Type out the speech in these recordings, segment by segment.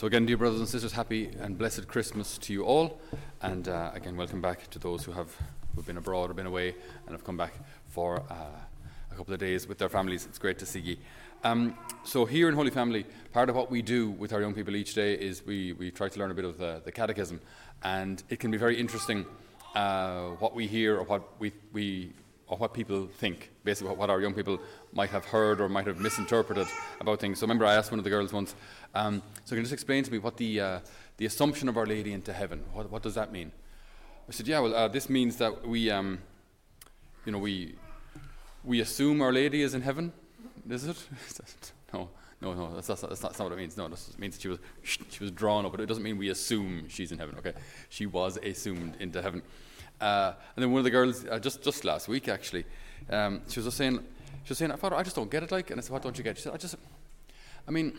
So, again, dear brothers and sisters, happy and blessed Christmas to you all. And uh, again, welcome back to those who have who've been abroad or been away and have come back for uh, a couple of days with their families. It's great to see you. Um, so, here in Holy Family, part of what we do with our young people each day is we, we try to learn a bit of the, the catechism. And it can be very interesting uh, what we hear or what we, we or what people think, basically what our young people might have heard or might have misinterpreted about things. So remember, I asked one of the girls once, um, so can you just explain to me what the, uh, the assumption of Our Lady into heaven, what, what does that mean? I said, yeah, well, uh, this means that we, um, you know, we, we assume Our Lady is in heaven, is it? no, no, no, that's, that's, that's, not, that's not what it means. No, it means that she was, she was drawn up, but it doesn't mean we assume she's in heaven, okay? She was assumed into heaven. Uh, and then one of the girls, uh, just, just last week actually, um, she was just saying, she was saying, Father, I just don't get it, like. And I said, what don't you get? She said, I just, I mean,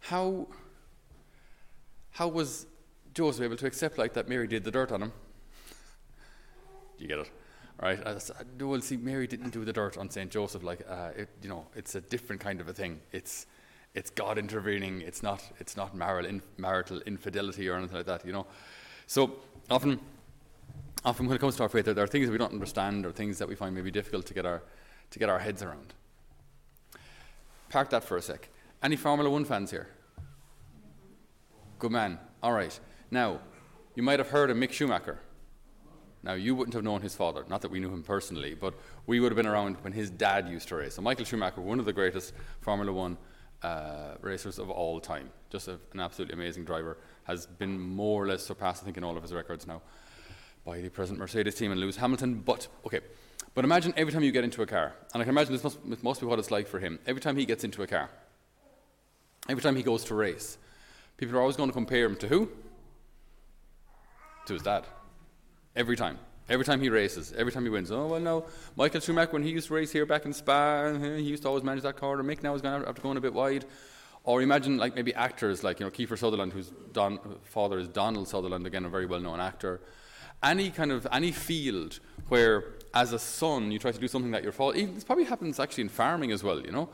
how, how was Joseph able to accept like that Mary did the dirt on him? Do you get it? Right? I said, well, see, Mary didn't do the dirt on Saint Joseph. Like, uh, it, you know, it's a different kind of a thing. It's, it's God intervening. It's not, it's not marital, marital infidelity or anything like that. You know. So often often when it comes to our faith, there, are things that we don't understand or things that we find maybe difficult to get our, to get our heads around. Park that for a sec. Any Formula One fans here? Good man. All right. Now, you might have heard of Mick Schumacher. Now, you wouldn't have known his father, not that we knew him personally, but we would have been around when his dad used to race. So, Michael Schumacher, one of the greatest Formula One uh, racers of all time, just a, an absolutely amazing driver, has been more or less surpassed, I think, in all of his records now by the present Mercedes team and Lewis Hamilton. But, okay, but imagine every time you get into a car, and I can imagine this must, this must be what it's like for him. Every time he gets into a car, every time he goes to race, people are always going to compare him to who? To his dad. Every time. Every time he races, every time he wins. Oh, well, no. Michael Schumacher, when he used to race here back in Spa, he used to always manage that car. And Mick now is going after going a bit wide. Or imagine like maybe actors like you know Kiefer Sutherland, whose Don, father is Donald Sutherland, again a very well known actor. Any kind of any field where as a son you try to do something that your father this probably happens actually in farming as well you know?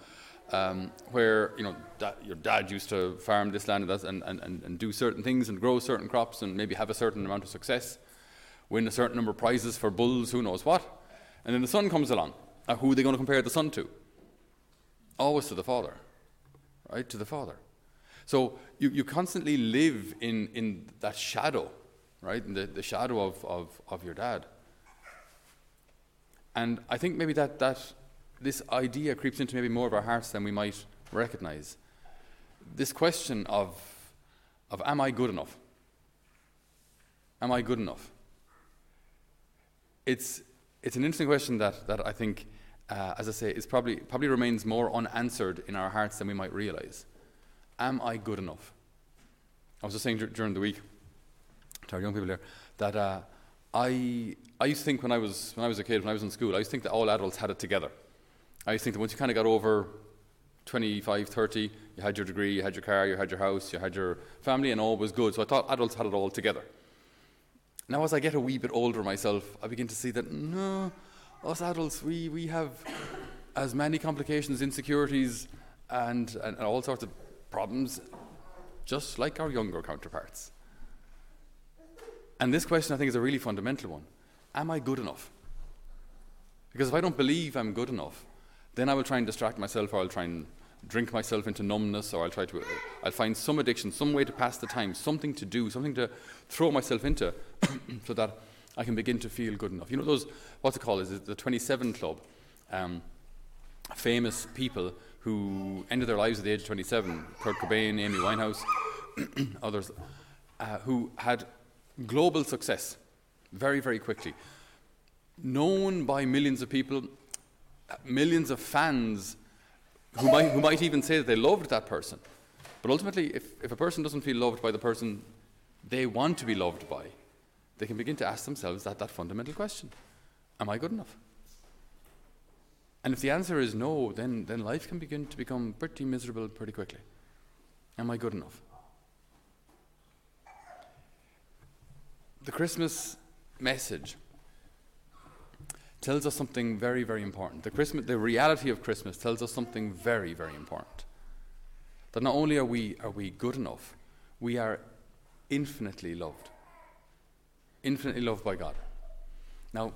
Um, where you know your dad used to farm this land and, and, and, and do certain things and grow certain crops and maybe have a certain amount of success win a certain number of prizes for bulls who knows what. And then the son comes along. Uh, who are they going to compare the son to? Always to the father right to the father so you, you constantly live in, in that shadow right? In the, the shadow of, of, of your dad. And I think maybe that, that this idea creeps into maybe more of our hearts than we might recognize. This question of, of am I good enough? Am I good enough? It's, it's an interesting question that, that I think, uh, as I say, is probably, probably remains more unanswered in our hearts than we might realize. Am I good enough? I was just saying during the week, to our young people here, that uh, I, I used to think when I, was, when I was a kid, when I was in school, I used to think that all adults had it together. I used to think that once you kind of got over 25, 30, you had your degree, you had your car, you had your house, you had your family, and all was good. So I thought adults had it all together. Now, as I get a wee bit older myself, I begin to see that no, us adults, we, we have as many complications, insecurities, and, and, and all sorts of problems, just like our younger counterparts. And this question, I think, is a really fundamental one. Am I good enough? Because if I don't believe I'm good enough, then I will try and distract myself, or I'll try and drink myself into numbness, or I'll try to, uh, I'll find some addiction, some way to pass the time, something to do, something to throw myself into, so that I can begin to feel good enough. You know those, what's it called? Is it the 27 Club? Um, famous people who ended their lives at the age of 27, Kurt Cobain, Amy Winehouse, others, uh, who had global success very, very quickly. Known by millions of people, millions of fans who might, who might even say that they loved that person. But ultimately, if, if a person doesn't feel loved by the person they want to be loved by, they can begin to ask themselves that, that fundamental question Am I good enough? And if the answer is no, then, then life can begin to become pretty miserable pretty quickly. Am I good enough? the Christmas message tells us something very, very important. The, Christmas, the reality of Christmas tells us something very, very important. That not only are we, are we good enough, we are infinitely loved. Infinitely loved by God. Now,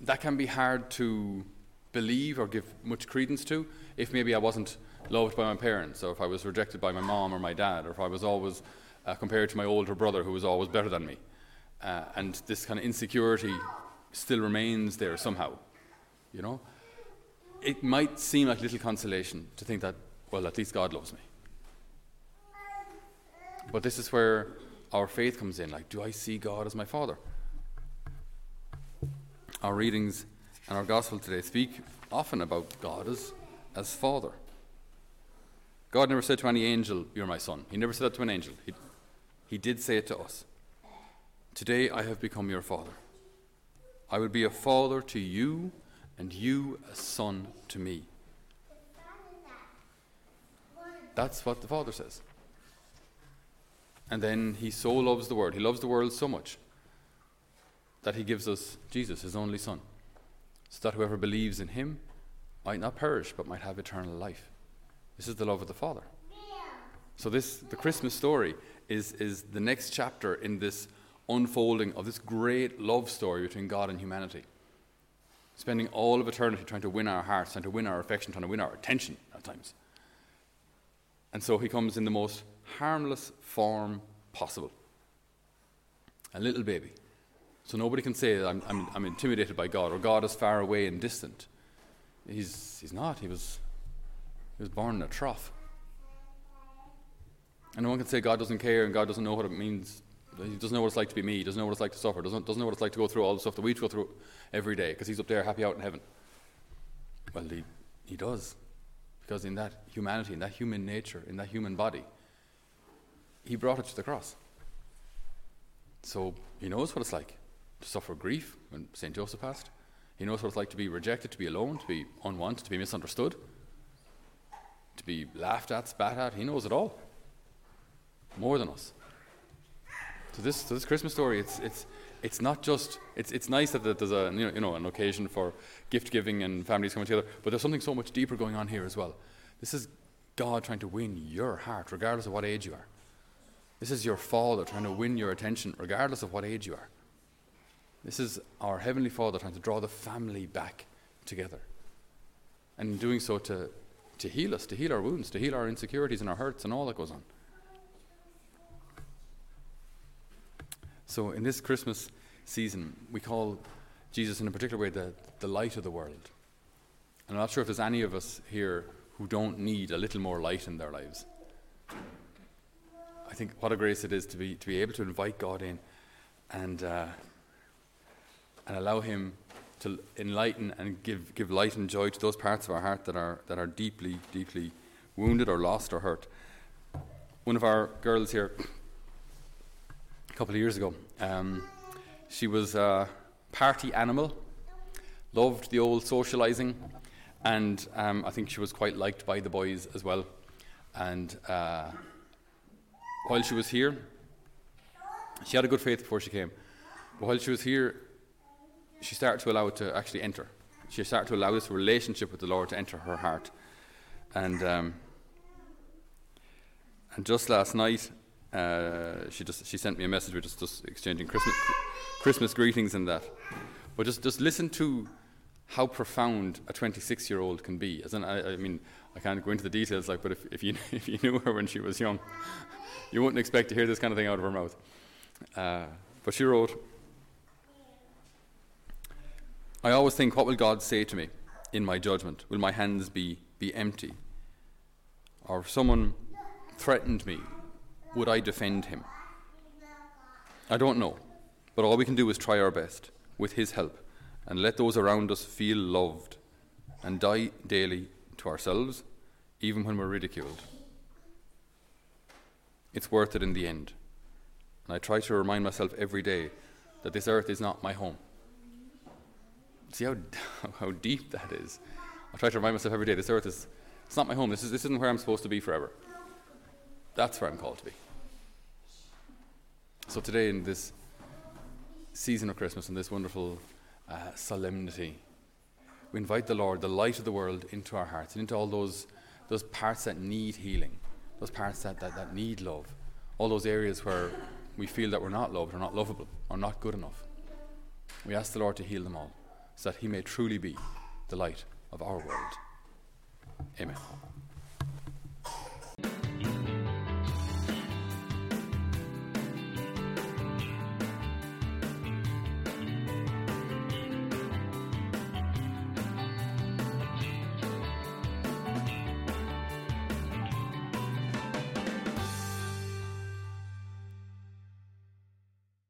that can be hard to believe or give much credence to if maybe I wasn't loved by my parents, or if I was rejected by my mom or my dad, or if I was always uh, compared to my older brother who was always better than me. Uh, and this kind of insecurity still remains there somehow, you know. It might seem like little consolation to think that, well, at least God loves me. But this is where our faith comes in. Like, do I see God as my Father? Our readings and our gospel today speak often about God as, as Father. God never said to any angel, You're my son. He never said that to an angel. He, he did say it to us. Today I have become your father. I will be a father to you, and you a son to me. That's what the Father says. And then he so loves the world. He loves the world so much that he gives us Jesus, his only Son, so that whoever believes in him might not perish but might have eternal life. This is the love of the Father. So this the Christmas story is, is the next chapter in this unfolding of this great love story between God and humanity. Spending all of eternity trying to win our hearts, trying to win our affection, trying to win our attention at times. And so he comes in the most harmless form possible a little baby. So nobody can say I'm, I'm, I'm intimidated by God or God is far away and distant. He's, he's not. He was, he was born in a trough. And no one can say God doesn't care and God doesn't know what it means he doesn't know what it's like to be me. He doesn't know what it's like to suffer. Doesn't, doesn't know what it's like to go through all the stuff that we go through every day because he's up there happy out in heaven. Well, he, he does. Because in that humanity, in that human nature, in that human body, he brought it to the cross. So he knows what it's like to suffer grief when St. Joseph passed. He knows what it's like to be rejected, to be alone, to be unwanted, to be misunderstood, to be laughed at, spat at. He knows it all. More than us. So this, so this Christmas story, it's, it's, it's not just, it's, it's nice that there's a, you know, you know, an occasion for gift giving and families coming together, but there's something so much deeper going on here as well. This is God trying to win your heart, regardless of what age you are. This is your Father trying to win your attention, regardless of what age you are. This is our Heavenly Father trying to draw the family back together. And in doing so, to, to heal us, to heal our wounds, to heal our insecurities and our hurts and all that goes on. So, in this Christmas season, we call Jesus in a particular way the, the light of the world. And I'm not sure if there's any of us here who don't need a little more light in their lives. Think what a grace it is to be, to be able to invite God in and, uh, and allow Him to enlighten and give, give light and joy to those parts of our heart that are, that are deeply, deeply wounded or lost or hurt. One of our girls here a couple of years ago. Um, she was a party animal, loved the old socialising, and um, I think she was quite liked by the boys as well. And uh, while she was here, she had a good faith before she came. But while she was here, she started to allow it to actually enter. She started to allow this relationship with the Lord to enter her heart. And um, and just last night, uh, she just she sent me a message. We're just, just exchanging Christmas Christmas greetings and that. But just just listen to how profound a 26 year old can be. As in, I, I, mean, I can't go into the details, like, but if, if you if you knew her when she was young, you wouldn't expect to hear this kind of thing out of her mouth. Uh, but she wrote, "I always think, what will God say to me in my judgment? Will my hands be be empty? Or if someone threatened me would I defend him? I don't know, but all we can do is try our best with his help and let those around us feel loved and die daily to ourselves, even when we're ridiculed. It's worth it in the end. And I try to remind myself every day that this earth is not my home. See how, how deep that is. I try to remind myself every day this earth is it's not my home. This, is, this isn't where I'm supposed to be forever. That's where I'm called to be. So today, in this season of Christmas and this wonderful uh, solemnity, we invite the Lord, the light of the world, into our hearts and into all those, those parts that need healing, those parts that, that, that need love, all those areas where we feel that we're not loved, or not lovable, or not good enough. We ask the Lord to heal them all, so that He may truly be the light of our world. Amen.